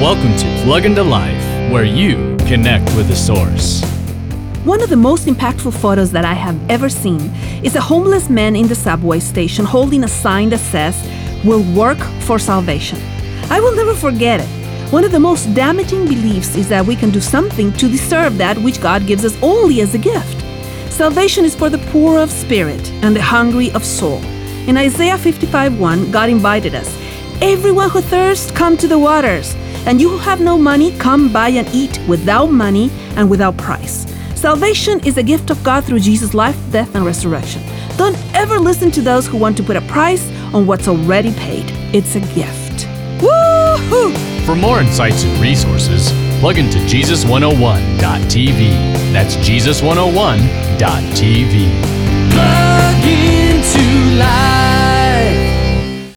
Welcome to Plug into Life, where you connect with the source. One of the most impactful photos that I have ever seen is a homeless man in the subway station holding a sign that says, Will work for salvation. I will never forget it. One of the most damaging beliefs is that we can do something to deserve that which God gives us only as a gift. Salvation is for the poor of spirit and the hungry of soul. In Isaiah 55 1, God invited us Everyone who thirsts, come to the waters. And you who have no money, come buy and eat without money and without price. Salvation is a gift of God through Jesus' life, death, and resurrection. Don't ever listen to those who want to put a price on what's already paid. It's a gift. Woohoo! For more insights and resources, plug into Jesus101.tv. That's Jesus101.tv.